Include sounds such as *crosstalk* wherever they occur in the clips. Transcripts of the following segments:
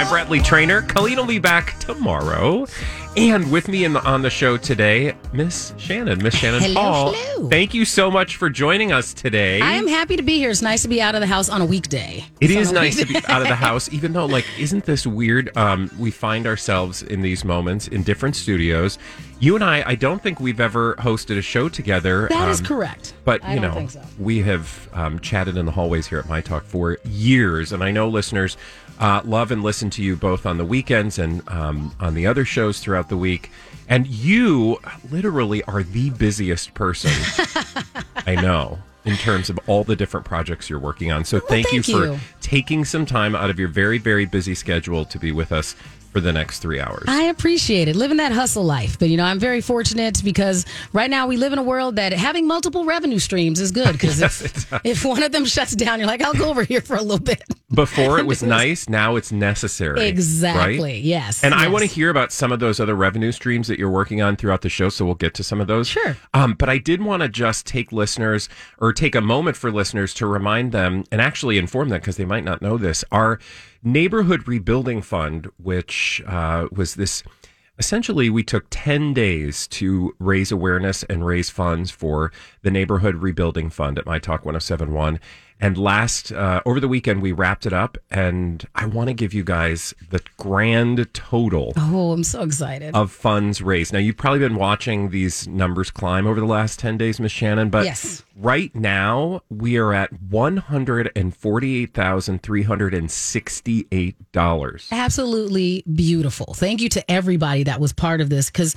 I'm Bradley Traynor. Colleen will be back tomorrow. And with me in the, on the show today, Miss Shannon, Miss Shannon Hello, Paul. hello. Thank you so much for joining us today. I am happy to be here. It's nice to be out of the house on a weekday. It It's is nice to be out of the *laughs* house, even though, like, isn't this weird? Um, we find ourselves in these moments in different studios. You and I, I don't think we've ever hosted a show together. That is um, correct. But you know, so. we have um, chatted in the hallways here at My Talk for years, and I know listeners uh, love and listen to you both on the weekends and um, on the other shows throughout the week. And you literally are the busiest person *laughs* I know in terms of all the different projects you're working on. So thank, you thank for you. taking some time out of your very, very busy schedule to be with us for the next three hours. I appreciate it. Living that hustle life. But, you know, I'm very fortunate because right now we live in a world that having multiple revenue streams is good. Because *laughs* if, if one of them shuts down, you're like, I'll go over here for a little bit. Before it was *laughs* nice, now it's necessary. Exactly. Right? Yes. And I want to hear about some of those other revenue streams that you're working on throughout the show, so we'll get to some of those. Sure. Um, but I did want to just take listeners or take a moment for listeners to remind them and actually inform them because they might not know this. Our neighborhood rebuilding fund, which uh, was this. Essentially, we took 10 days to raise awareness and raise funds for the Neighborhood Rebuilding Fund at My Talk 1071. And last, uh, over the weekend, we wrapped it up. And I want to give you guys the grand total Oh, I'm so excited. of funds raised. Now, you've probably been watching these numbers climb over the last 10 days, Miss Shannon, but Yes. right now we are at $148,368. absolutely beautiful. Thank you to everybody that was part of this because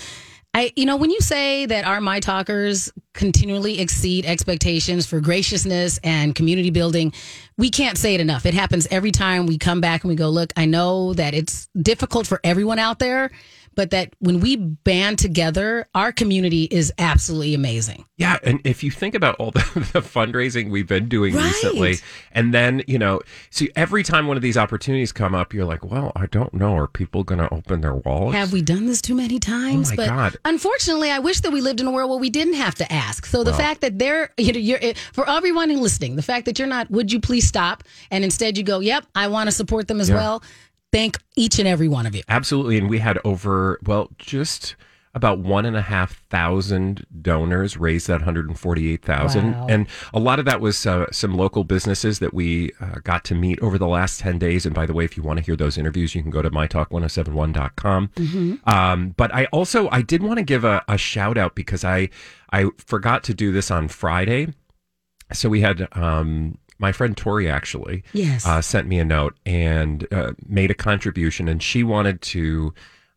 I, you know, when you say that our My Talkers continually exceed expectations for graciousness and community building, we can't say it enough. It happens every time we come back and we go, look, I know that it's difficult for everyone out there, but that when we band together, our community is absolutely amazing. Yeah, and if you think about all *laughs* the, the fundraising we've been doing Right. recently, and then you know, see, every time one of these opportunities come up, you're like, "Well, I don't know. Are people going to open their wallets?" Have we done this too many oh times? Oh my but God. unfortunately, I wish that we lived in a world where we didn't have to ask. So the fact that they're, *laughs* you know, you're for everyone who's listening, the fact that you're not, would you please stop? And instead you go, yep, I want to support them as Yeah. well. Thank each and every one of you. Absolutely, and we had over well, just about one and a half thousand donors raised that 148,000, Wow. and a lot of that was uh, some local businesses that we uh, got to meet over the last 10 days. And by the way, if you want to hear those interviews, you can go to mytalk1071.com. Um, but I also I did want to give a, a shout out because I I forgot to do this on Friday. So we had um, my friend Tori actually Yes. uh, sent me a note and uh, made a contribution, and she wanted to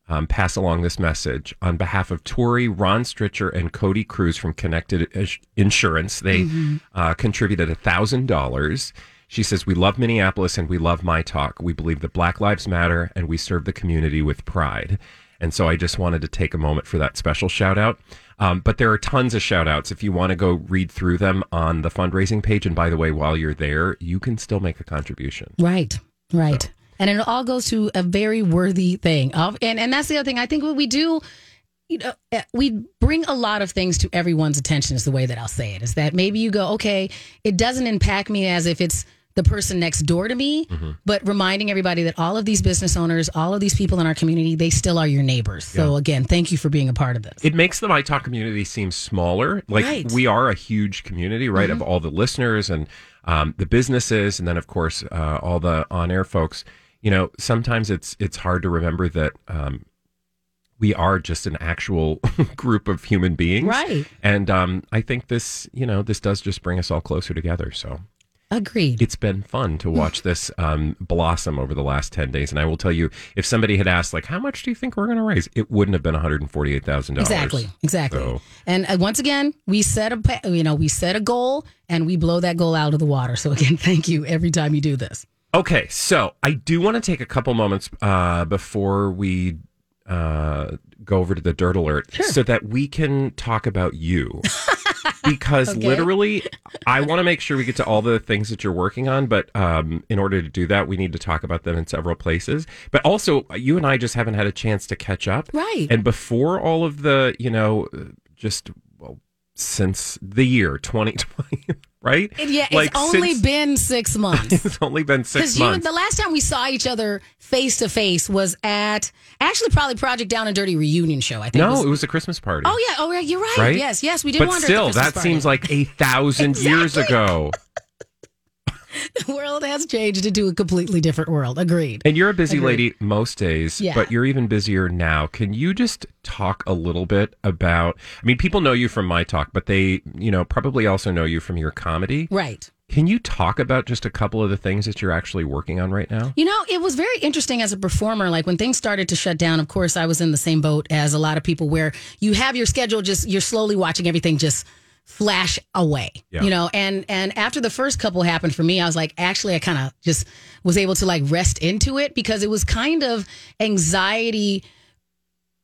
um, pass along this message on behalf of Tori, Ron Stritcher, and Cody Cruz from Connected Insurance. They uh, contributed a thousand dollars. She says, We love Minneapolis and we love My Talk. We believe that Black Lives Matter and we serve the community with pride. And so I just wanted to take a moment for that special shout out. Um, but there are tons of shout outs. If you want to go read through them on the fundraising page, and by the way, while you're there, you can still make a contribution. Right, right. And it all goes to a very worthy thing. Of, and, and that's the other thing. I think what we do, you know, eh, we bring a lot of things to everyone's attention, is the way that I'll say it. Is that maybe you go, okay, it doesn't impact me as if it's the person next door to me, but reminding everybody that all of these business owners, all of these people in our community, they still are your neighbors. So again, thank you for being a part of this. It makes the My Talk community seem smaller. Like Right. we are a huge community, right? Of all the listeners and um, the businesses, and then of course uh, all the on-air folks. You know, sometimes it's it's hard to remember that um, we are just an actual *laughs* group of human beings, Right. And um, I think this, you know, this does just bring us all closer together. So Agreed. it's been fun to watch this um, blossom over the last 10 days. And I will tell you, if somebody had asked, like, how much do you think we're going to raise? It wouldn't have been $148,000. Exactly, exactly. So- And uh, once again, we set a you know we set a goal and we blow that goal out of the water. So again, *laughs* thank you every time you do this. Okay, so I do want to take a couple moments uh, before we uh, go over to the dirt alert so that we can talk about you. *laughs* *laughs* because Okay. literally, I want to make sure we get to all the things that you're working on. But um, in order to do that, we need to talk about them in several places. But also, you and I just haven't had a chance to catch up. Right. And before all of the, you know, just since the year 2020, *laughs* right? Yeah, it's only since- been six *laughs* months. it's only been six you, months. the last time we saw each other face to face was at actually probably Project Down and Dirty reunion show. I think. no, was- it was a Christmas party. oh yeah. Oh yeah. You're right. Right? Yes. Yes. We did. but wander at the still, that party. seems like a thousand *laughs* years ago. *laughs* the world has changed into a completely different world. Agreed. And you're a busy Agreed. lady most days, Yeah. but you're even busier now. Can you just talk a little bit about? I mean, people know you from my talk, but they, you know, probably also know you from your comedy. Right. Can you talk about just a couple of the things that you're actually working on right now? You know, it was very interesting as a performer. Like when things started to shut down, of course, I was in the same boat as a lot of people where you have your schedule, just you're slowly watching everything just flash away. Yeah. You know, and and after the first couple happened for me, I was like, actually, I kind of just was able to like rest into it because it was kind of anxiety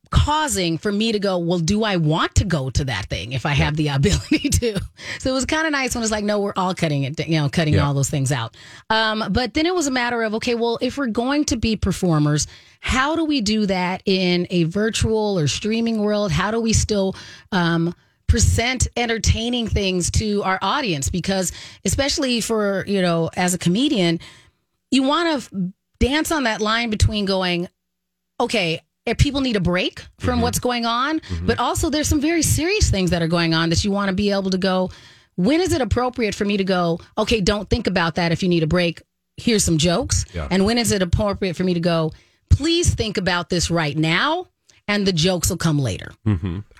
causing for me to go, well, do I want to go to that thing if I have the *laughs* ability to? So it was kind of nice when it's like, no, we're all cutting it, you know, cutting Yeah. all those things out. Um, but then it was a matter of, okay, well, if we're going to be performers, how do we do that in a virtual or streaming world? How do we still, um, present entertaining things to our audience because especially for you know as a comedian you want to dance on that line between going okay if people need a break from mm-hmm. what's going on mm-hmm. but also there's some very serious things that are going on that you want to be able to go when is it appropriate for me to go okay don't think about that if you need a break. Here's some jokes. Yeah. and when is it appropriate for me to go please think about this right now and the jokes will come later How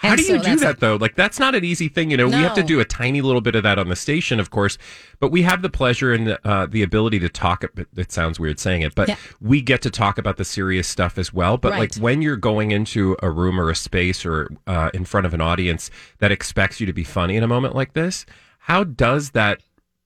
And do so you do that though? Like that's not an easy thing, you know. We have to do a tiny little bit of that on the station, of course, but we have the pleasure and the, uh, the ability to talk. It, sounds weird saying it, but Yeah. we get to talk about the serious stuff as well. But like when you're going into a room or a space or uh, in front of an audience that expects you to be funny in a moment like this, how does that?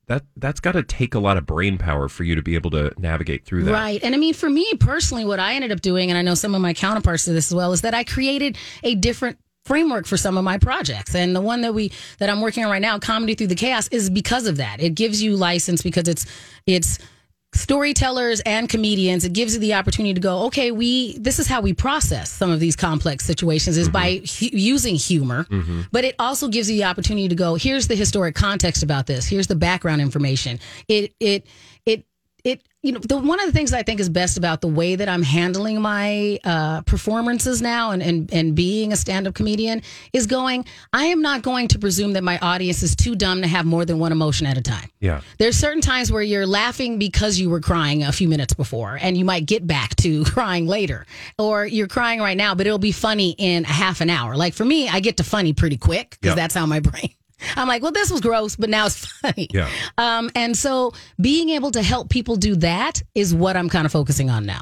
That that's got to take a lot of brain power for you to be able to navigate through that. Right. And I mean, for me personally, what I ended up doing, and I know some of my counterparts do this as well, is that I created a different framework for some of my projects. And the one that we that I'm working on right now, Comedy Through the Chaos, is because of that. It gives you license because it's it's storytellers and comedians it gives you the opportunity to go okay we this is how we process some of these complex situations is by mm-hmm. hu- using humor. Mm-hmm. But it also gives you the opportunity to go here's the historic context about this. Here's the background information. It it you know the one of the things I think is best about the way that I'm handling my uh, performances now and, and and being a stand up comedian is going I am not going to presume that my audience is too dumb to have more than one emotion at a time. Yeah. There's certain times where you're laughing because you were crying a few minutes before and you might get back to *laughs* crying later. Or you're crying right now, but it'll be funny in a half an hour. Like for me, I get to funny pretty quick because Yeah. that's how my brain. I'm like, well, this was gross, but now it's *laughs* funny. Yeah. Um, and so being able to help people do that is what I'm kind of focusing on now.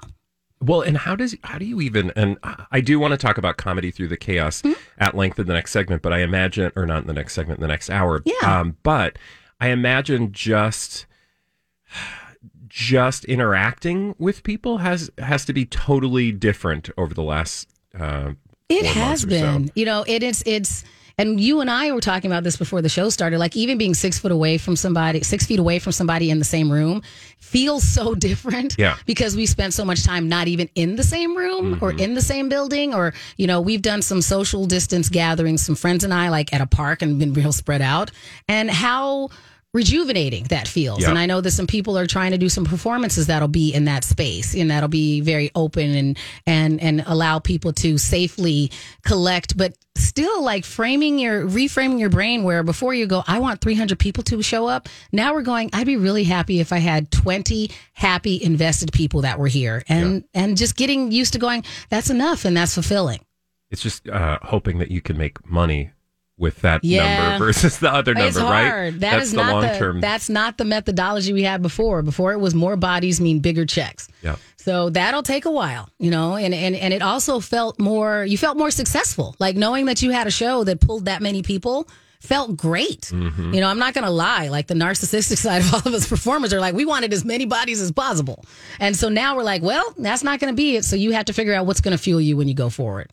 Well, and how does how do you even? And I do want to talk about comedy through the chaos Hmm? at length in the next segment, but I imagine, or not in the next segment, in the next hour. Yeah. Um, but I imagine just just interacting with people has has to be totally different over the last. Uh, It has or so. been. You know, it is it's and you and I were talking about this before the show started. Like even being six foot away from somebody, six feet away from somebody in the same room feels so *laughs* different. Yeah. Because we spent so much time not even in the same room or Mm-hmm. in the same building or, you know, we've done some social distance gatherings, some friends and I like at a park and been real spread out. And how rejuvenating that feels. Yep. And I know that some people are trying to do some performances that'll be in that space and that'll be very open and and and allow people to safely collect, but still like framing your reframing your brain where before you go, I want 300 people to show up. Now we're going, I'd be really happy if I had 20 happy invested people that were here and and just getting used to going, that's enough and that's fulfilling. It's just uh, hoping that you can make money with that Yeah. number versus the other number, right? That That's the long the term. that's not the methodology we had before. Before it was more bodies mean bigger checks. Yeah. So that'll take a while, you know, and, and and it also felt more you felt more successful. Like knowing that you had a show that pulled that many people felt great. Mm-hmm. You know, I'm not gonna lie, like the narcissistic *laughs* side of all of us performers are like, we wanted as many bodies as possible. And so now we're like, well, that's not gonna be it. So you have to figure out what's gonna fuel you when you go forward.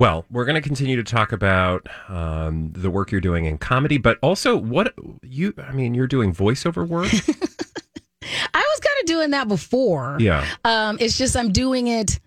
Well, we're going to continue to talk about um, the work you're doing in comedy, but also what you, I mean, you're doing voiceover work. *laughs* I was kind of doing that before. yeah. Um, it's just I'm doing it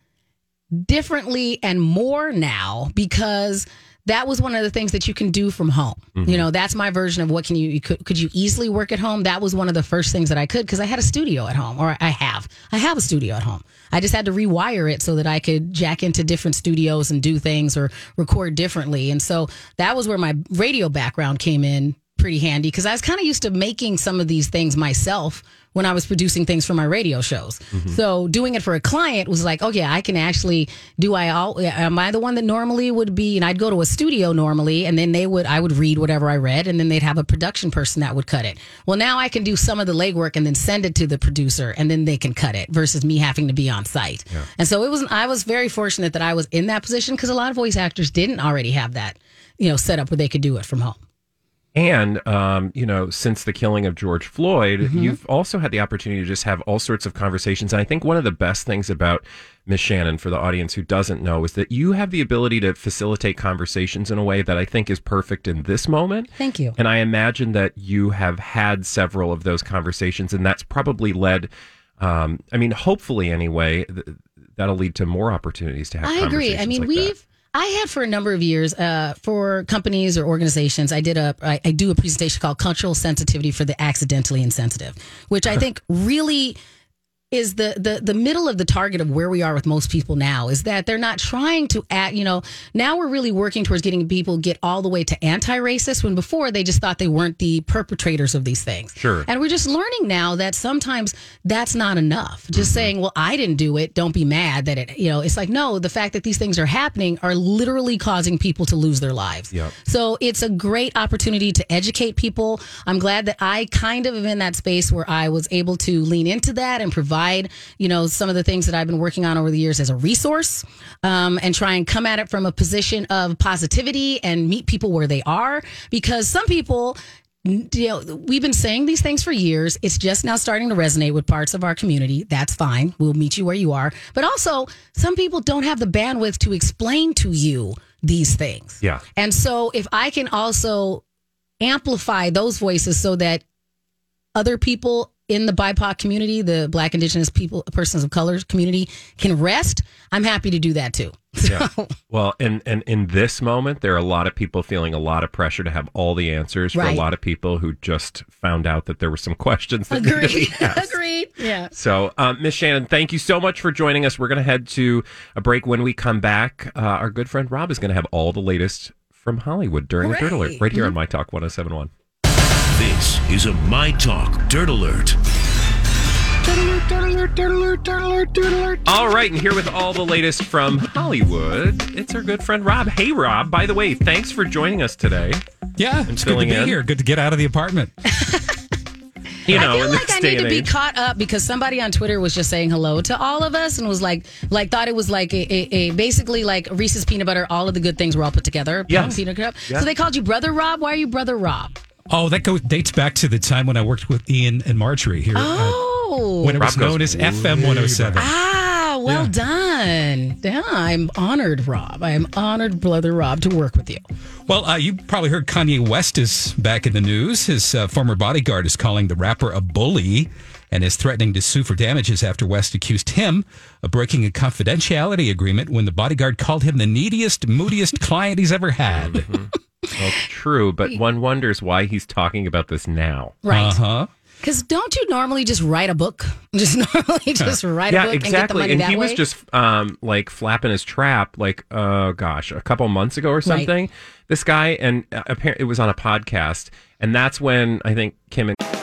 differently and more now because that was one of the things that you can do from home. You mm-hmm. know, that's my version of what can you, you could, could you easily work at home? That was one of the first things that I could because I had a studio at home or I have. I have a studio at home. I just had to rewire it so that I could jack into different studios and do things or record differently. And so that was where my radio background came in pretty handy because I was kind of used to making some of these things myself when I was producing things for my radio shows. Mm-hmm. So doing it for a client was like, oh yeah, I can actually do. I all am I the one that normally would be? And I'd go to a studio normally, and then they would I would read whatever I read, and then they'd have a production person that would cut it. Well, now I can do some of the legwork and then send it to the producer, and then they can cut it versus me having to be on site. And so it was. I was very fortunate that I was in that position because a lot of voice actors didn't already have that, you know, set up where they could do it from home. And, um, you know, since the killing of George Floyd, Mm-hmm. you've also had the opportunity to just have all sorts of conversations. And I think one of the best things about Miss Shannon, for the audience who doesn't know, is that you have the ability to facilitate conversations in a way that I think is perfect in this moment. Thank you. And I imagine that you have had several of those conversations, and that's probably led, um, I mean, hopefully anyway, th- that'll lead to more opportunities to have I agree. I mean, like that. I had for a number of years uh, for companies or organizations. I did a I, I do a presentation called Cultural Sensitivity for the Accidentally Insensitive, which I think really is the the the middle of the target of where we are with most people now is that they're not trying to act you know now we're really working towards getting people get all the way to anti-racist when before they just thought they weren't the perpetrators of these things Sure. and we're just learning now that sometimes that's not enough just mm-hmm. saying well i didn't do it don't be mad that it you know it's like no the fact that these things are happening are literally causing people to lose their lives Yep. so it's a great opportunity to educate people. I'm glad that I kind of am in that space where I was able to lean into that and provide, you know, some of the things that I've been working on over the years as a resource um, and try and come at it from a position of positivity and meet people where they are. Because some people, you know, we've been saying these things for years. It's just now starting to resonate with parts of our community. That's fine. We'll meet you where you are. But also, some people don't have the bandwidth to explain to you these things. Yeah. And so if I can also amplify those voices so that other people in the BIPOC community, the Black, Indigenous people, persons of color community, can rest, I'm happy to do that too. *laughs* Yeah. Well, and and in this moment, there are a lot of people feeling a lot of pressure to have all the answers. For a lot of people who just found out that there were some *laughs* questions that to Agreed. be asked. *laughs* Agreed. Yeah. So, um, Miss Shannon, thank you so much for joining us. We're going to head to a break. When we come back, uh, our good friend Rob is going to have all the latest from Hollywood during the Dirt Alert, right here on My Talk 1071. This is a My Talk Dirt Alert. All right, and here with all the latest from Hollywood, it's our good friend Rob. Hey, Rob. By the way, thanks for joining us today. Yeah, it's good to be in. here. Good to get out of the apartment. *laughs* You know, I feel like I need to be age. caught up because somebody on Twitter was just saying hello to all of us and was like, like thought it was like a, a, a basically like Reese's peanut butter. All of the good things were all put together. Yes. Peanut cup. Yeah. So they called you brother Rob. Why are you brother Rob? Oh, that goes dates back to the time when I worked with Ian and Marjorie here. uh, Oh, when it was Rob known as FM 107. ah, well Yeah. done. Yeah, I'm honored, Rob. I am honored, brother Rob, to work with you. Well, uh, you probably heard Kanye West is back in the news. His uh, former bodyguard is calling the rapper a bully and is threatening to sue for damages after West accused him of breaking a confidentiality agreement when the bodyguard called him the neediest, moodiest client he's ever had. Well, true, but one wonders why he's talking about this now. Right. Uh huh. Because don't you normally just write a book? *laughs* Just normally just write a yeah, book exactly. and get the money and that he way? was just um, like flapping his trap, like uh, gosh, a couple months ago or something. This guy, and uh, apparently it was on a podcast, and that's when I think Kim and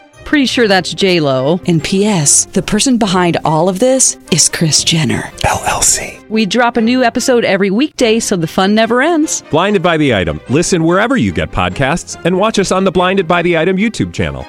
Pretty sure that's J Lo. And P.S. The person behind all of this is Kris Jenner LLC. We drop a new episode every weekday, so the fun never ends. Blinded by the item. Listen wherever you get podcasts, and watch us on the Blinded by the Item YouTube channel.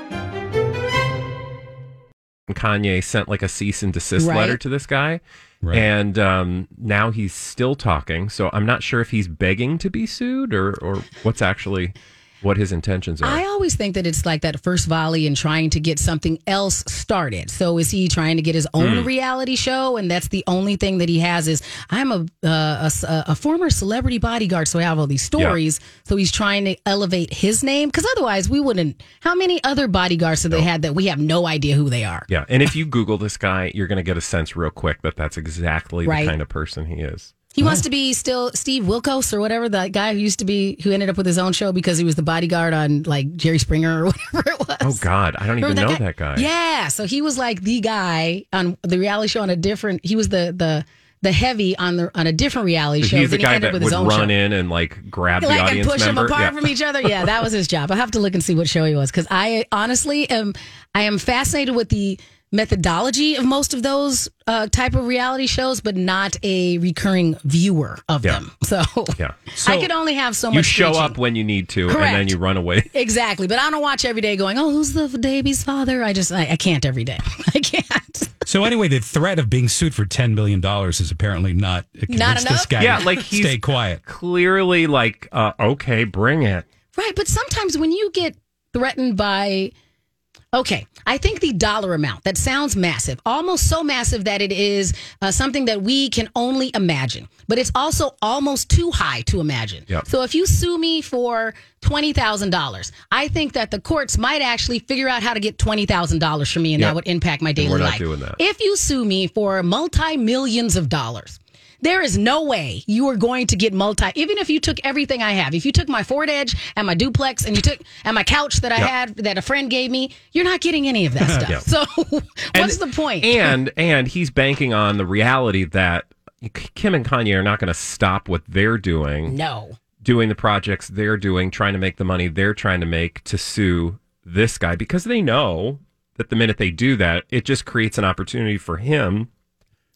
Kanye sent like a cease and desist Right. letter to this guy. Right. And um, now he's still talking. So I'm not sure if he's begging to be sued or, or what's actually what his intentions are. I always think that it's like that first volley and trying to get something else started. So is he trying to get his own Hmm. reality show, and that's the only thing that he has is I'm a uh, a, a former celebrity bodyguard, so I have all these stories. So he's trying to elevate his name because otherwise we wouldn't. How many other bodyguards have they had that we have no idea who they are? yeah. And if you Google this guy, you're going to get a sense real quick that that's exactly Right. the kind of person he is. He wants to be still Steve Wilkos or whatever the guy who used to be who ended up with his own show because he was the bodyguard on like Jerry Springer or *laughs* whatever it was. Oh, God. I don't even Remember know that guy. Yeah, so he was like the guy on the reality show on a different. He was the the the heavy on the on a different reality show. He's the guy that with would run show. in and like grab the Like and audience push them apart Yeah. from each other. Yeah, that was his job. I have to look and see what show he was because I honestly am I am fascinated with the methodology of most of those uh, type of reality shows, but not a recurring viewer of Yeah. them. *laughs* So, Yeah. I could only have so much. you show preaching. up when you need to, and then you run away. *laughs* Exactly, but I don't watch every day going, "Oh, who's the baby's father?" I just, I, I can't every day. *laughs* I can't. So anyway, the threat of being sued for ten million dollars is apparently not convinced this enough? guy. Yeah, like he's stay quiet. Clearly, like, uh, okay, bring it. Right, but sometimes when you get threatened by Okay, I think the dollar amount that sounds massive, almost so massive that it is uh, something that we can only imagine, but it's also almost too high to imagine. Yep. So if you sue me for twenty thousand dollars, I think that the courts might actually figure out how to get twenty thousand dollars from me, and Yep. that would impact my daily we're not life. doing that. If you sue me for multi millions of dollars, there is no way you are going to get multi. Even if you took everything I have, if you took my Ford Edge and my duplex and you took and my couch that I Yep. had that a friend gave me, you're not getting any of that *laughs* stuff. Yep. So *laughs* what's And- the point? And and he's banking on the reality that Kim and Kanye are not going to stop what they're doing, no. doing the projects they're doing, trying to make the money they're trying to make to sue this guy because they know that the minute they do that, it just creates an opportunity for him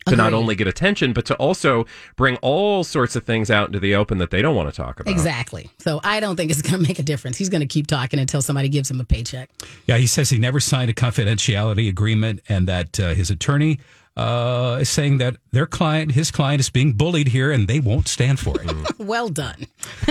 to not only get attention, but to also bring all sorts of things out into the open that they don't want to talk about. Exactly. So I don't think it's going to make a difference. He's going to keep talking until somebody gives him a paycheck. Yeah, he says he never signed a confidentiality agreement, and that uh, his attorney uh, is saying that their client, his client, is being bullied here, and they won't stand for it. *laughs* Well done.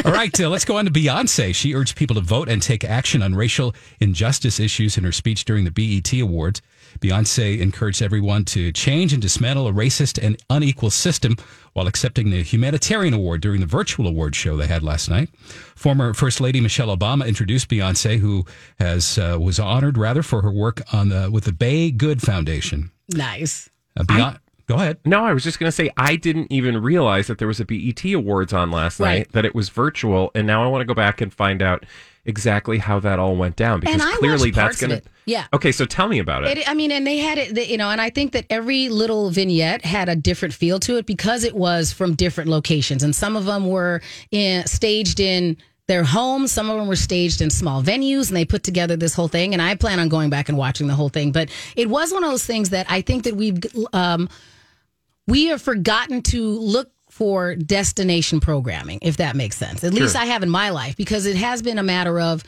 All right, uh, let's go on to Beyonce. She urged people to vote and take action on racial injustice issues in her speech during the BET Awards. Beyonce encouraged everyone to change and dismantle a racist and unequal system while accepting the Humanitarian Award during the virtual award show they had last night. Former First Lady Michelle Obama introduced Beyonce, who has uh, was honored rather for her work on the with the BeyGOOD Foundation. Nice. Uh, Beyonce, Go ahead. No, I was just going to say I didn't even realize that there was a BET Awards on last Right. night. That it was virtual, and now I want to go back and find out exactly how that all went down because And I clearly watched that's going to. Yeah. Okay, so tell me about it. It, I mean, and they had it, you know, and I think that every little vignette had a different feel to it because it was from different locations, and some of them were in, staged in their homes, some of them were staged in small venues, and they put together this whole thing. And I plan on going back and watching the whole thing, but it was one of those things that I think that we've um, we have forgotten to look for destination programming, if that makes sense. At least I have in my life because it has been a matter of.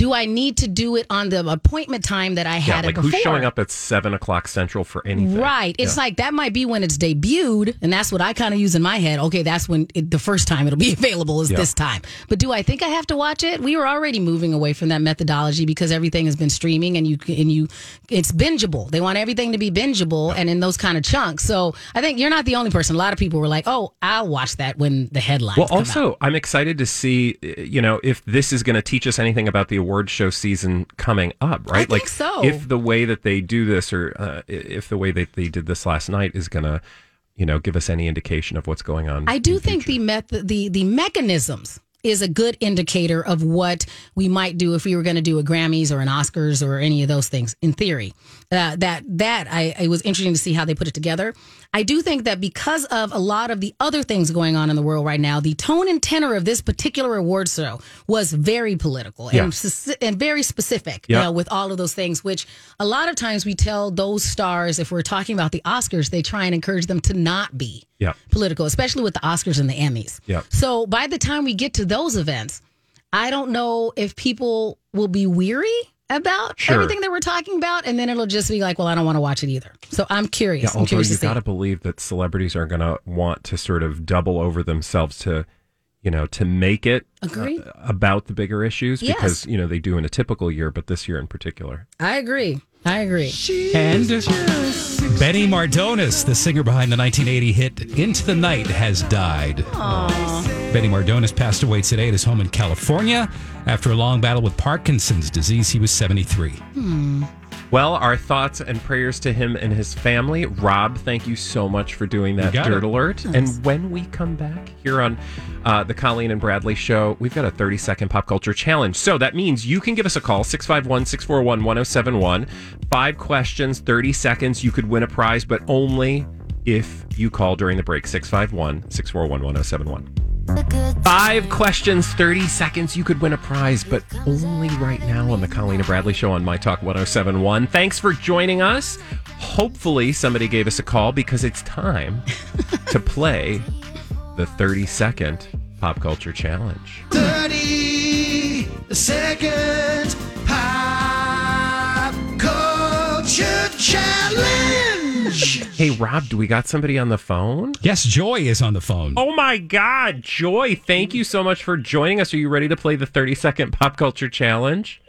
Do I need to do it on the appointment time that I yeah, had like it before? who's showing up at seven o'clock central for anything? Right. It's like that might be when it's debuted, and that's what I kind of use in my head. Okay, that's when it, the first time it'll be *laughs* available is Yeah. this time. But do I think I have to watch it? We were already moving away from that methodology because everything has been streaming, and you and you, it's bingeable. They want everything to be bingeable and in those kind of chunks. So I think you're not the only person. A lot of people were like, "Oh, I'll watch that when the headlines." Well, come out. also, I'm excited to see, uh, you know, if this is going to teach us anything about the award show season coming up, right? think like, so. if the way that they do this, or uh, if the way that they did this last night is going to, you know, give us any indication of what's going on. I do think the method, the the mechanisms is a good indicator of what we might do if we were going to do a Grammys or an Oscars or any of those things. In theory, uh, that that I it was interesting to see how they put it together. I do think that because of a lot of the other things going on in the world right now, the tone and tenor of this particular award show was very political Yeah. and, and very specific Yeah. uh, with all of those things. Which a lot of times we tell those stars, if we're talking about the Oscars, they try and encourage them to not be Yeah. political, especially with the Oscars and the Emmys. Yeah. So by the time we get to those events, I don't know if people will be weary about Sure. everything that we're talking about, and then it'll just be like, well, I don't want to watch it either. So I'm curious. Yeah, I'm although curious you got to believe that celebrities are going to want to sort of double over themselves to, you know, to make it uh, about the bigger issues Yes. because you know they do in a typical year, but this year in particular. I agree. I agree. And Benny Mardones, the singer behind the 1980 hit Into the Night, has died. Benny Mardones passed away today at his home in California after a long battle with Parkinson's disease. He was 73. Well, our thoughts and prayers to him and his family. Rob, thank you so much for doing that Dirt it. Alert. And when we come back here on uh, the Colleen and Bradley show, we've got a 30 second pop culture challenge. So that means you can give us a call, 651 641 1071. Five questions, 30 seconds. You could win a prize, but only if you call during the break, 651 641 1071. Five questions, 30 seconds. You could win a prize, but only right now on the Colleen and Bradley Show on My Talk 1071. Thanks for joining us. Hopefully, somebody gave us a call because it's time to *laughs* play the 30 second pop culture challenge. 30 second pop culture challenge. *laughs* Hey, Rob, do we got somebody on the phone? Yes, Joy is on the phone. Oh my God, Joy, thank you so much for joining us. Are you ready to play the 30 second pop culture challenge?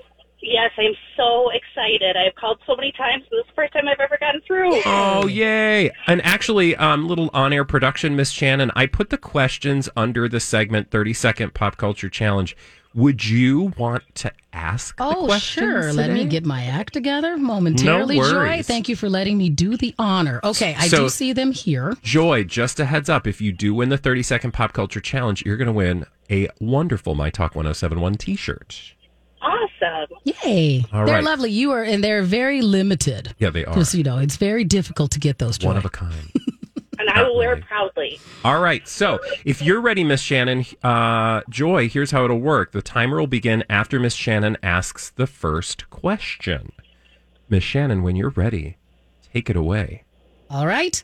Yes, I'm so excited. I've called so many times. This is the first time I've ever gotten through. Oh, yay. And actually, um, little on air production, Miss Shannon, I put the questions under the segment 30 second pop culture challenge. Would you want to ask the Oh, questions? sure. Let me get my act together momentarily, No Joy. Thank you for letting me do the honor. Okay, I So- do see them here. Joy, just a heads up, if you do win the 30 second pop culture challenge, you're going to win a wonderful My Talk 1071 t shirt. Awesome. Yay. All they're right. lovely. You are, and they're very limited. Yeah, they are. Just, you know, it's very difficult to get those, Joy. One of a kind. *laughs* And I will wear it proudly. All right. So if you're ready, Miss Shannon, uh, Joy, here's how it'll work. The timer will begin after Miss Shannon asks the first question. Miss Shannon, when you're ready, take it away. All right.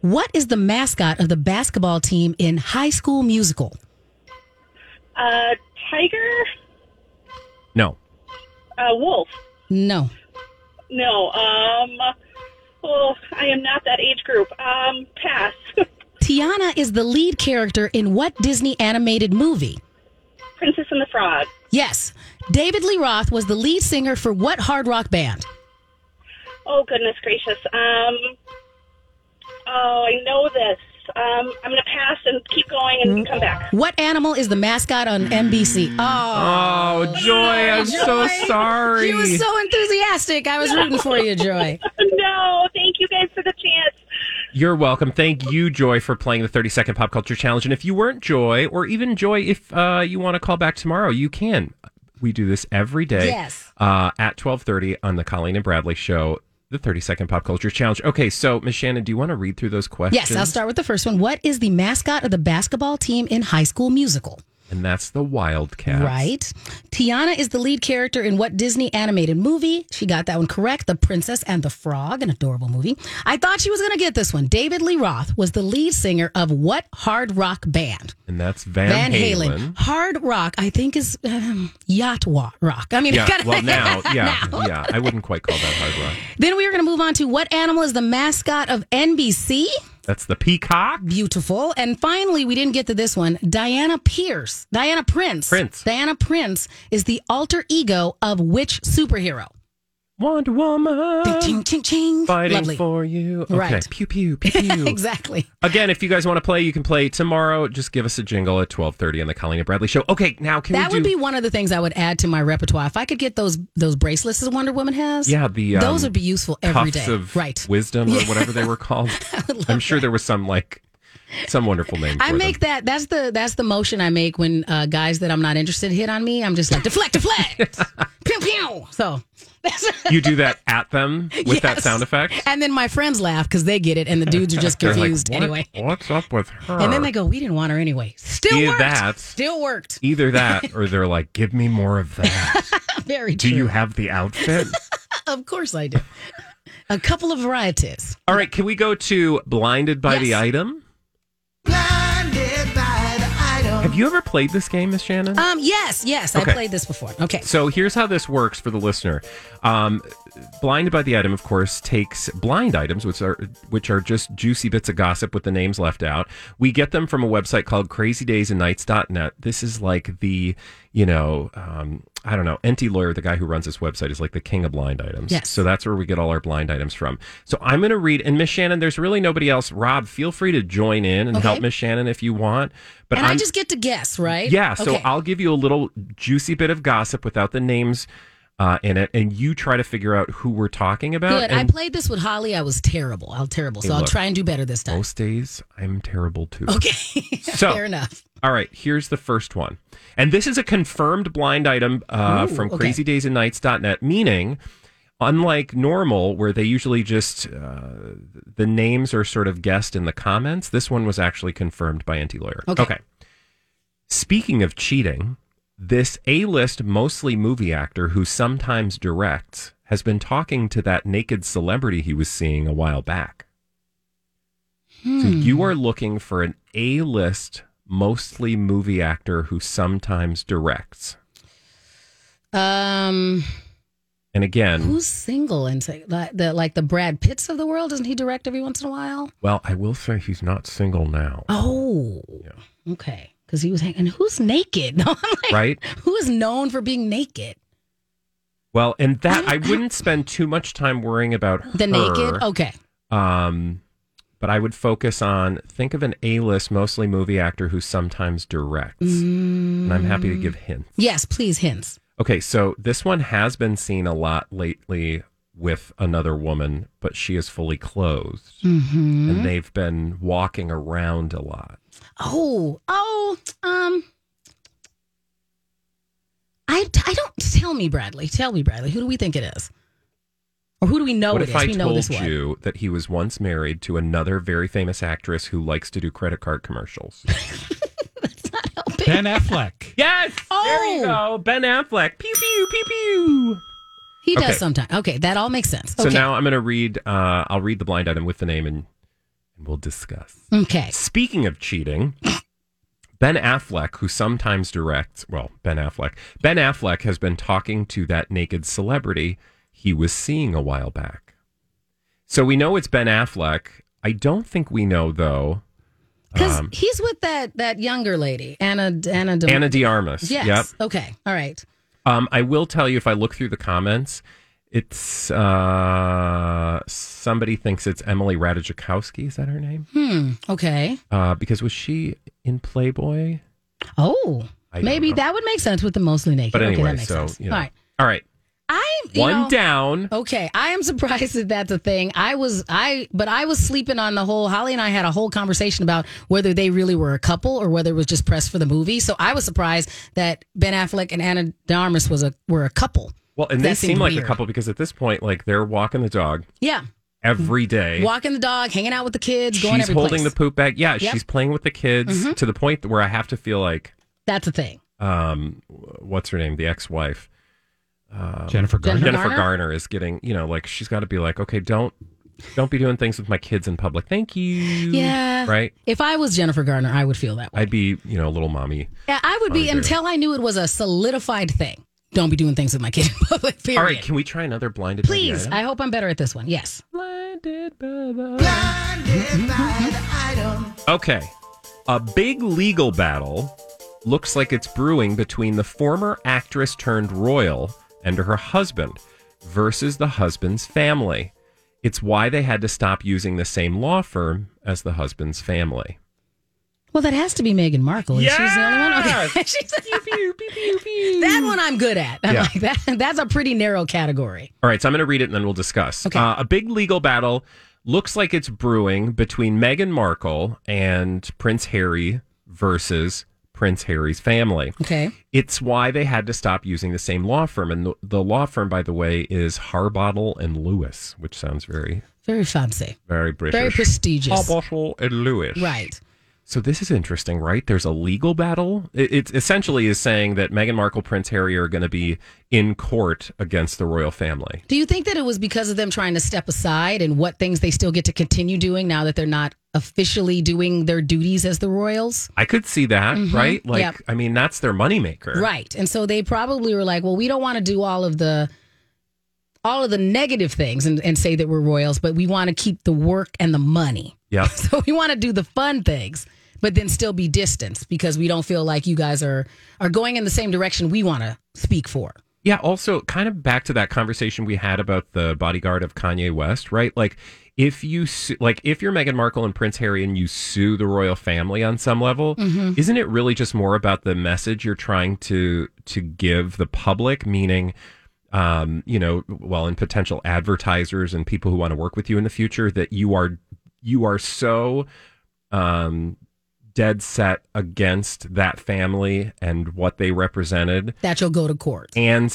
What is the mascot of the basketball team in High School Musical? Uh, tiger? No. Uh, wolf? No. No. Um, oh, I am not that age group. Um, pass. *laughs* Tiana is the lead character in what Disney animated movie? Princess and the Frog. Yes. David Lee Roth was the lead singer for what hard rock band? Oh, goodness gracious. Um, oh, I know this. Um, I'm going to pass and keep going and come back. What animal is the mascot on NBC? Oh, Oh, Joy, I'm so sorry. You was so enthusiastic. I was rooting for you, Joy. *laughs* no, thank you guys for the chance. You're welcome. Thank you, Joy, for playing the 30 second pop culture challenge. And if you weren't Joy, or even Joy, if uh, you want to call back tomorrow, you can. We do this every day Yes. uh, at 1230 on the Colleen and Bradley show, the 30 second pop culture challenge. Okay, so Miss Shannon, do you want to read through those questions? Yes, I'll start with the first one. What is the mascot of the basketball team in High School Musical? And that's the Wildcats. Right. Tiana is the lead character in what Disney animated movie? She got that one correct. The Princess and the Frog, an adorable movie. I thought she was going to get this one. David Lee Roth was the lead singer of what hard rock band? And that's Van, Van Halen. Hard rock, I think, is um, yacht rock. I mean, Yeah, kinda- well, now, yeah, now. yeah. I wouldn't quite call that hard rock. Then we are going to move on to what animal is the mascot of NBC? That's the peacock. Beautiful. And finally, we didn't get to this one. Diana Pierce, Diana Prince. Prince. Diana Prince is the alter ego of which superhero? Wonder Woman. Ching, ching, ching. Fighting Lovely. for you. Okay. Right. Pew, pew, pew, pew. *laughs* exactly. Again, if you guys want to play, you can play tomorrow. Just give us a jingle at 1230 on the Colleen and Bradley show. Okay, now can that we would be one of the things I would add to my repertoire. If I could get those those bracelets that Wonder Woman has, Yeah, the um, those would be useful every day. of right. wisdom or *laughs* whatever they were called. *laughs* I'm sure there was some like some wonderful name. I make them. that. That's the that's the motion I make when uh, guys that I'm not interested hit on me. I'm just like deflect, deflect, *laughs* pew pew. So, You do that at them with that sound effect. and then my friends laugh because they get it, and the dudes are just *laughs* They're like, confused "What- anyway. What's up with her? And then they go, "We didn't want her anyway." Still Either worked. that- Still worked. Either that, *laughs* or they're like, "Give me more of that." Very True. do you have the outfit? Of course I do. A couple of varieties. All right, can we go to blinded by the item? Have you ever played this game, Miss Shannon? Um. Yes. Yes. Okay. I played this before. Okay. So here's how this works for the listener. Um, Blinded by the item, of course, takes blind items, which are which are just juicy bits of gossip with the names left out. We get them from a website called CrazyDaysAndNights.net. This is like the, you know, um, I don't know, Enty Lawyer, the guy who runs this website, is like the king of blind items. Yes. So that's where we get all our blind items from. So I'm going to read, and Miss Shannon, there's really nobody else. Rob, feel free to join in and Okay. help Miss Shannon if you want. But and i I'm, just get to guess, right? yeah, so Okay. I'll give you a little juicy bit of gossip without the names uh, in it, and you try to figure out who we're talking about. Good. I played this with Holly. I was terrible. I was terrible. So Hey, I'll look, try and do better this time. most days, I'm terrible too. Okay. *laughs* So- Fair enough. All right, here's the first one. And this is a confirmed blind item uh, Ooh, from okay. crazydaysandnights.net, meaning, unlike normal, where they usually just, uh, the names are sort of guessed in the comments, this one was actually confirmed by Enty Lawyer. Okay. Speaking of cheating, this A list, mostly movie actor who sometimes directs, has been talking to that naked celebrity he was seeing a while back. So Hmm. you are looking for an A list, mostly movie actor who sometimes directs. Um, And again, who's single and say like the like the Brad Pitts of the world? Doesn't he direct every once in a while? well, I will say he's not single now, Oh, okay. Because he was hanging. And who's naked? *laughs* Like, right? who is known for being naked? Well, and that I wouldn't spend too much time worrying about The her. naked. Okay. Um, but I would focus on think of an A-list, mostly movie actor who sometimes directs. And I'm happy to give hints. Yes, please hints. Okay, so this one has been seen a lot lately with another woman, but she is fully clothed, Mm-hmm. and they've been walking around a lot. Oh, oh, um, I, I don't tell me, Bradley. Tell me, Bradley. Who do we think it is, or who do we know what it if is? I we know told this one. you that he was once married to another very famous actress who likes to do credit card commercials? *laughs* That's not helping. Ben Affleck. yes. Oh. There you Oh. go. Ben Affleck. Pew pew pew pew. He does Okay. sometimes. Okay, that all makes sense. So Okay. now I'm going to read. Uh, I'll read the blind item with the name, and, and we'll discuss. okay. Speaking of cheating, Ben Affleck, who sometimes directs, well, Ben Affleck, Ben Affleck has been talking to that naked celebrity he was seeing a while back. So we know it's Ben Affleck. I don't think we know though. Because um, he's with that that younger lady, Anna Anna. De- Ana de Armas. Yes. Yep. Okay. All right. Um, I will tell you if I look through the comments, it's uh, somebody thinks it's Emily Ratajkowski. Is that her name? Hmm. Okay. Uh, because was she in Playboy? Oh, I maybe that would make sense with the mostly naked. But okay, anyway, that makes so sense. you know. All right. All right. I One know- down. Okay, I am surprised that that's a thing. I was I, but I was sleeping on the whole. Holly and I had a whole conversation about whether they really were a couple or whether it was just press for the movie. So I was surprised that Ben Affleck and Ana de Armas was a were a couple. Well, and That they seem like weird. a couple because at this point, like they're walking the dog Yeah, every day. walking the dog, hanging out with the kids, going she's every holding place. the poop bag. Yeah, Yep. she's playing with the kids Mhm. to the point where I have to feel like, That's a thing. um, what's her name, the ex-wife, um, Jennifer Garner. Jennifer Garner? Garner is getting, you know, like she's got to be like, okay, don't, don't be doing things with my kids in public. Thank you. Yeah, Right. If I was Jennifer Garner, I would feel that way. I'd be, you know, a little mommy. Yeah, I would be Fine, until I knew it was a solidified thing. Don't be doing things with my kid in public. Period. All right, can we try another blinded? by the Please, item? I hope I'm better at this one. Yes. Blinded by the Blinded by the item. Okay. A big legal battle looks like it's brewing between the former actress turned royal and her husband versus the husband's family. It's why they had to stop using the same law firm as the husband's family. Well, that has to be Meghan Markle. Is She's the only one. Okay. Yes! *laughs* She's that one I'm good at. I'm Yeah. like that. That's a pretty narrow category. All right, so I'm going to read it and then we'll discuss. Okay. Uh, a big legal battle looks like it's brewing between Meghan Markle and Prince Harry versus Prince Harry's family. Okay. It's why they had to stop using the same law firm. And the, the law firm, by the way, is Harbottle and Lewis, which sounds very, Very fancy. very British. Very prestigious. Harbottle and Lewis. Right. So this is interesting, right? There's a legal battle. It, it essentially is saying that Meghan Markle, Prince Harry are going to be in court against the royal family. Do you think that it was because of them trying to step aside and what things they still get to continue doing now that they're not officially doing their duties as the royals? I could see that, Mhm. right? Like, Yep. I mean, that's their moneymaker. Right. And so they probably were like, well, we don't want to do all of the all of the negative things and, and say that we're royals, but we want to keep the work and the money. Yeah. *laughs* So we want to do the fun things, but then still be distanced because we don't feel like you guys are are going in the same direction we want to speak for. Yeah, also kind of back to that conversation we had about the bodyguard of Kanye West, right? Like if you su- like if you're Meghan Markle and Prince Harry and you sue the royal family on some level, Mhm. isn't it really just more about the message you're trying to to give the public, meaning um, you know, well, and potential advertisers and people who want to work with you in the future that you are you are so um dead set against that family and what they represented That you'll go to court. and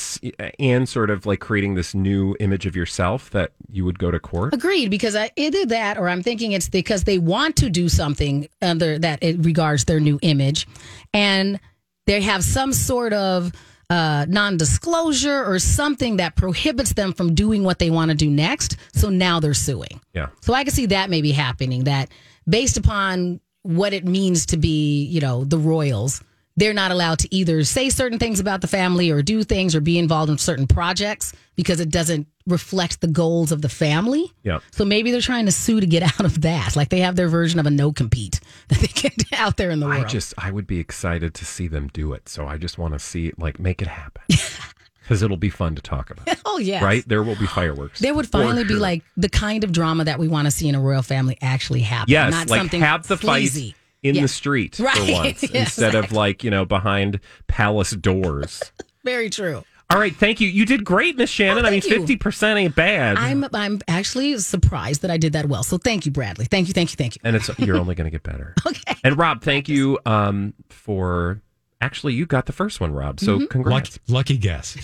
and sort of like creating this new image of yourself that you would go to court. Agreed, because I, either that or I'm thinking it's because they want to do something under that it regards their new image, and they have some sort of uh, non-disclosure or something that prohibits them from doing what they want to do next. So now they're suing. Yeah. So I can see that maybe happening. That based upon what it means to be, you know, the royals, they're not allowed to either say certain things about the family or do things or be involved in certain projects because it doesn't reflect the goals of the family. Yeah. So maybe they're trying to sue to get *laughs* out of that. Like they have their version of a no compete *laughs* that they get out there in the I world. just I would be excited to see them do it. So I just want to see like make it happen. *laughs* Cuz it'll be fun to talk about. oh yeah. Right? There will be fireworks. There would finally be like the kind of drama that we want to see in a royal family actually happen. Yes, not like something have the sleazy. fight in Yeah. the street Right. for *laughs* once Yeah, instead of like, you know, behind palace doors. *laughs* Very true. All right, thank you. You did great, Miss Shannon. I mean, Oh, thank you. 50% ain't bad. I'm I'm actually surprised that I did that well. So thank you, Bradley. Thank you, thank you, thank you. and it's *laughs* you're only going to get better. okay. And Rob, thank you um, for actually you got the first one, Rob. So Mhm. congrats. Lucky guess.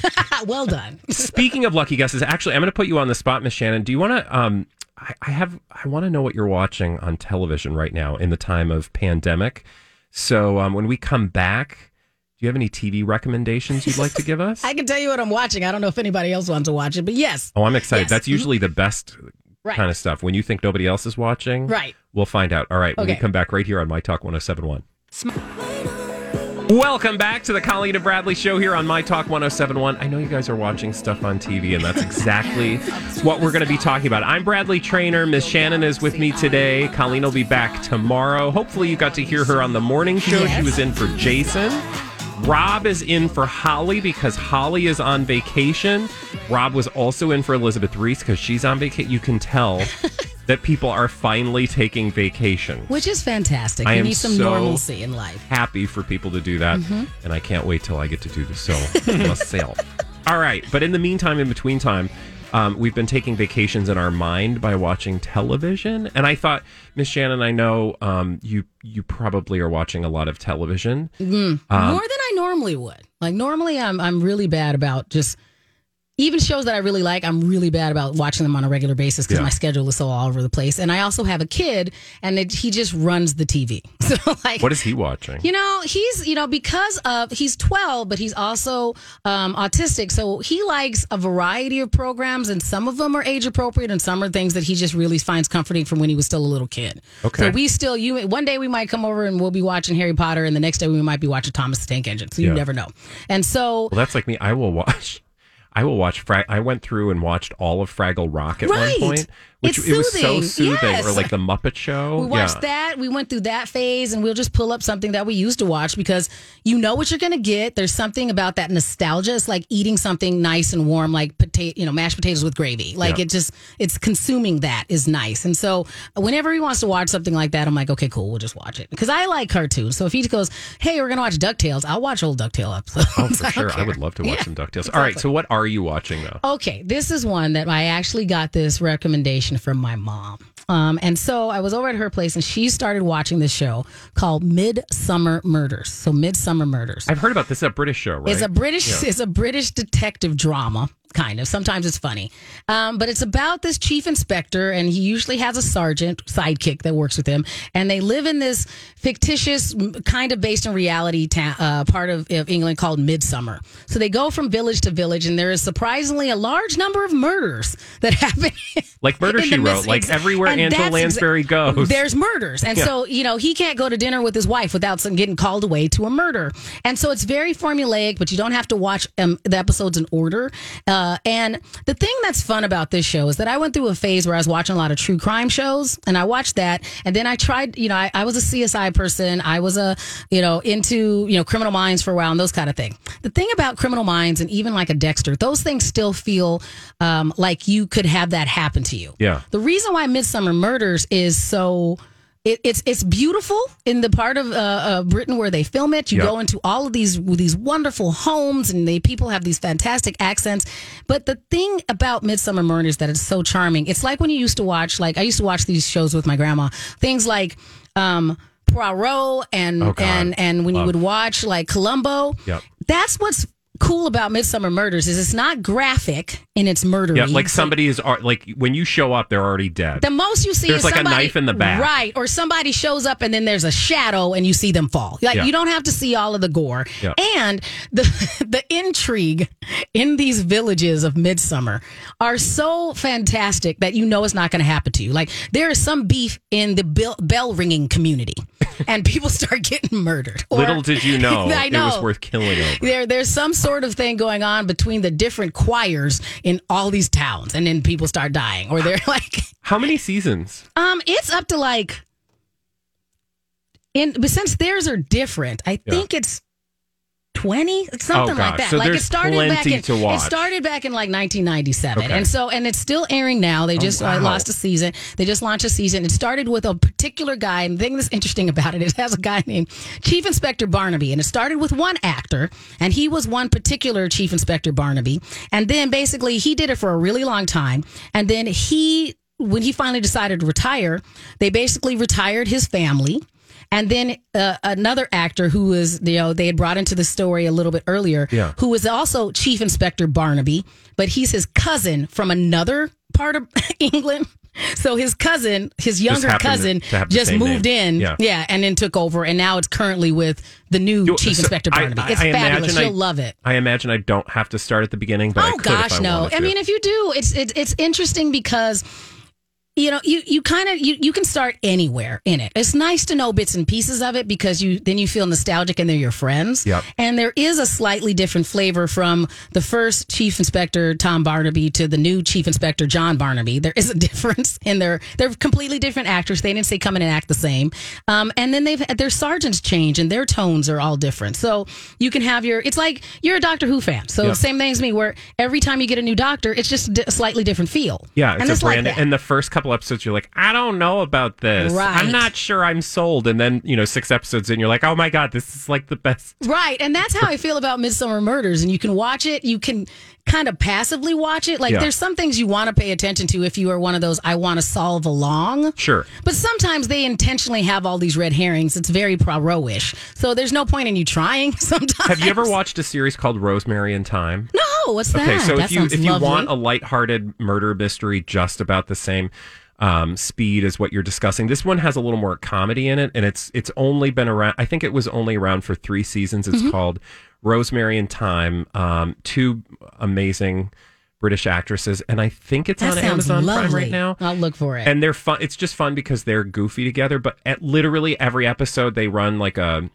well done. Speaking of lucky guesses, actually, I'm going to put you on the spot, Miss Shannon. Do you want to? Um, I, I have. I want to know what you're watching on television right now in the time of pandemic. So um, when we come back, do you have any TV recommendations you'd like to give us? *laughs* I can tell you what I'm watching. I don't know if anybody else wants to watch it, but yes. Oh, I'm excited. Yes. That's Mhm. usually the best Right. kind of stuff. When you think nobody else is watching, Right. We'll find out. All right. When we Okay. come back right here on My Talk 1071. Welcome back to the Colleen and Bradley show here on My Talk 1071. I know you guys are watching stuff on TV, and that's exactly *laughs* what we're going to be talking about. I'm Bradley Traynor. Miss Shannon is with me today. Colleen will be back tomorrow. Hopefully, you got to hear her on the morning show. She was in for Jason. Rob is in for Holly because Holly is on vacation. Rob was also in for Elizabeth Reese because she's on vacation. You can tell *laughs* that people are finally taking vacation. Which is fantastic. I we need some so normalcy in life. Happy for people to do that, Mhm. and I can't wait till I get to do the so *laughs* myself. All right, but in the meantime, in between time, um, we've been taking vacations in our mind by watching television, and I thought, Miss Shannon, I know um, you you probably are watching a lot of television. Mm, Um, more than I normally would. Like normally, I'm I'm really bad about just even shows that I really like. I'm really bad about watching them on a regular basis because Yeah. my schedule is so all over the place. And I also have a kid, and it, he just runs the TV. *laughs* So like, What is he watching? You know, he's you know because of he's 12, but he's also um, autistic, so he likes a variety of programs, and some of them are age appropriate, and some are things that he just really finds comforting from when he was still a little kid. Okay. So we still you one day we might come over and we'll be watching Harry Potter, and the next day we might be watching Thomas the Tank Engine. So you Yeah. never know. And so Well, that's like me. I will *laughs* watch. I will watch. Fra- I went through and watched all of Fraggle Rock at Right. one point, which It's it was so soothing. Yes. or like the Muppet Show. We watched yeah. that. We went through that phase, and we'll just pull up something that we used to watch because you know what you're going to get. There's something about that nostalgia. It's like eating something nice and warm, like potato, you know, mashed potatoes with gravy. Like Yeah. it just, it's consuming that is nice. And so whenever he wants to watch something like that, I'm like, okay, cool, we'll just watch it because I like cartoons. So if he goes, hey, we're going to watch Ducktales, I'll watch old Ducktale episodes. Oh, for I *laughs* sure. I would love to watch Yeah, some Ducktales. All right. So, what are you watching though? Okay, this is one that I actually got this recommendation from my mom. Um, and so I was over at her place and she started watching this show called Midsomer Murders. So Midsomer Murders. I've heard about this. It's a British show, right? It's a British Yeah. it's a British detective drama, kind of. Sometimes it's funny. Um, but it's about this chief inspector and he usually has a sergeant sidekick that works with him and they live in this fictitious kind of based in reality ta- uh, part of, of England called Midsomer. So they go from village to village and there is surprisingly a large number of murders that *laughs* happen Like Murder She Wrote. Like everywhere and Angela exa- Lansbury goes. There's murders. And Yeah. so, you know, he can't go to dinner with his wife without some getting called away to a murder. And so it's very formulaic, but you don't have to watch um, the episodes in order. Uh, and the thing that's fun about this show is that I went through a phase where I was watching a lot of true crime shows and I watched that. And then I tried, you know, I, I was a CSI person. I was a, you know, into, you know, criminal minds for a while and those kind of thing. The thing about criminal minds and even like a Dexter, those things still feel um, like you could have that happen to you. Yeah. The reason why Midsomer Murders is so it, it's it's beautiful in the part of uh, uh, Britain where they film it. You Yeah. go into all of these these wonderful homes, and they people have these fantastic accents. But the thing about Midsomer Murders that is so charming, it's like when you used to watch like I used to watch these shows with my grandma. Things like um, Poirot and Oh, and and when Love. you would watch like Columbo. Yep. That's what's cool about Midsomer Murders is it's not graphic in its murder. Yeah, like somebody is like when you show up, they're already dead. The most you see There's is like a knife in the back. right? Or somebody shows up and then there's a shadow and you see them fall. Like Yeah. you don't have to see all of the gore. Yeah. And the *laughs* the intrigue in these villages of Midsomer are so fantastic that you know it's not going to happen to you. Like there is some beef in the bell ringing community, and people start getting murdered. Or- Little did you know, *laughs* I know it was worth killing over. There, there's some sort of thing going on between the different choirs in all these towns, and then people start dying, or they're *laughs* like, How many seasons? um, it's up to like, in but since theirs are different, I Yeah. think it's twenty, something Oh, like that. So like it started back in it started back in like 1997, Okay. and so and it's still airing now. They Oh, just uh, wow. lost a season. They just launched a season. It started with a particular guy, and the thing that's interesting about it is it has a guy named Chief Inspector Barnaby, and it started with one actor, and he was one particular Chief Inspector Barnaby, and then basically he did it for a really long time, and then he when he finally decided to retire, they basically retired his family. And then uh, another actor who was, you know, they had brought into the story a little bit earlier, Yeah. who was also Chief Inspector Barnaby, but he's his cousin from another part of *laughs* England. So his cousin, his younger cousin, to just moved name. in, Yeah. and then took over, and now it's currently with the new You- Chief so Inspector Barnaby. I- it's I fabulous. You'll love it. I imagine I don't have to start at the beginning, but I Oh gosh, I no. I mean, if you do, it's it's it's interesting because you know you you kind of you, you can start anywhere in it. It's nice to know bits and pieces of it because you then you feel nostalgic and they're your friends. Yep. And there is a slightly different flavor from the first Chief Inspector Tom Barnaby to the new Chief Inspector John Barnaby. There is a *laughs* difference in their they're completely different actors. They didn't say come in and act the same. Um, and then they've their sergeants change and their tones are all different. So you can have your it's like you're a Doctor Who fan. So Yep. same thing as me where every time you get a new doctor, it's just a slightly different feel. yeah, it's and a it's like that. and the first couple couple episodes, you're like, I don't know about this. Right. I'm not sure I'm sold. And then, you know, six episodes in, you're like, oh my God, this is like the best. Right. And that's how I feel about Midsomer Murders. And you can watch it, you can kind of passively watch it. Like Yeah. there's some things you want to pay attention to if you are one of those I want to solve along. Sure. But sometimes they intentionally have all these red herrings. It's very pro-ish. So there's no point in you trying *laughs* sometimes. Have you ever watched a series called Rosemary in Thyme? No, what's that? Okay, so that if you if you lovely. want a lighthearted murder mystery just about the same um, speed as what you're discussing, this one has a little more comedy in it, and it's it's only been around. I think it was only around for three seasons. It's Mm-hmm. called Rosemary and Thyme. Um, two amazing British actresses, and I think it's that on Amazon lovely. Prime right now. I'll look for it. And they're fun. It's just fun because they're goofy together. But at literally every episode, they run like a,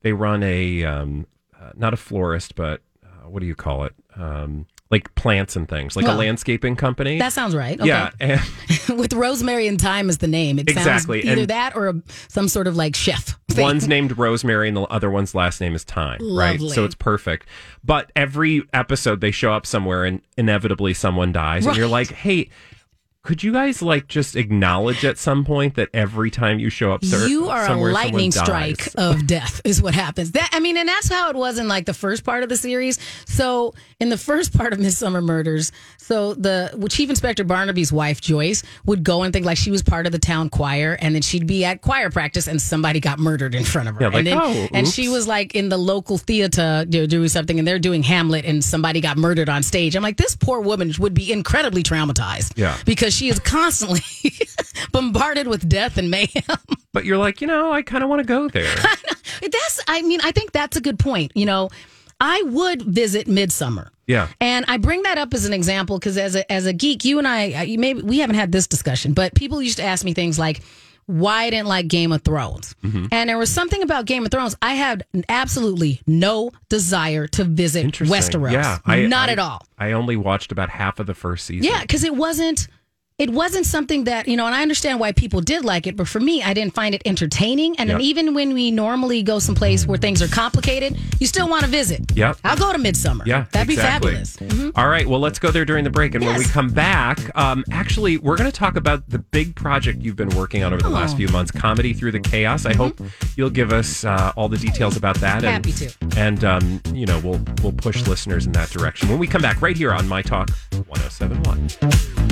they run a, um, uh, not a florist, but uh, what do you call it? Um, like plants and things, like a landscaping company. that sounds right. Okay. Yeah, and *laughs* With Rosemary and Thyme as the name, it Exactly, sounds either and- that or a, some sort of like chef. thing. one's named Rosemary and the other one's last name is Thyme, right? So it's perfect. But every episode they show up somewhere and inevitably someone dies, and you're like, hey. Could you guys like just acknowledge at some point that every time you show up, sir, you are a lightning strike of *laughs* death is what happens. That i mean and that's how it was in like the first part of the series. So in the first *laughs* part of midsomer murders so the chief inspector barnaby's wife joyce would go and think like she was part of the town choir and then she'd be at choir practice and somebody got murdered in front of her. Yeah, like, and then oh, and she was like in the local theater you know, doing something and they're doing hamlet and somebody got murdered on stage. I'm like this poor woman would be incredibly traumatized Yeah. because she is constantly *laughs* bombarded with death and mayhem But you're like, you know, I kind of want to go there. *laughs* that's I mean, I think that's a good point. You know, I would visit Midsomer. Yeah. And I bring that up as an example because as a as a geek, you and I, maybe we haven't had this discussion, but people used to ask me things like, "Why I didn't like Game of Thrones?" Mm-hmm. And there was something about Game of Thrones. I had absolutely no desire to visit Westeros. Yeah, I, not I- at all. I only watched about half of the first season. Yeah, because it wasn't. It wasn't something that you know, and I understand why people did like it, but for me, I didn't find it entertaining. And Yep. even when we normally go someplace where things are complicated, you still want to visit. Yep. I'll go to Midsomer. Yeah, that'd exactly. be fabulous. Mhm. All right, well, let's go there during the break. And when we come back, um, actually, we're going to talk about the big project you've been working on over the last Oh. Mm-hmm. few months Comedy Through the Chaos. I hope you'll give us uh, all the details about that. And, Happy to. And, um, you know, we'll, we'll push listeners in that direction when we come back right here on My Talk 1071.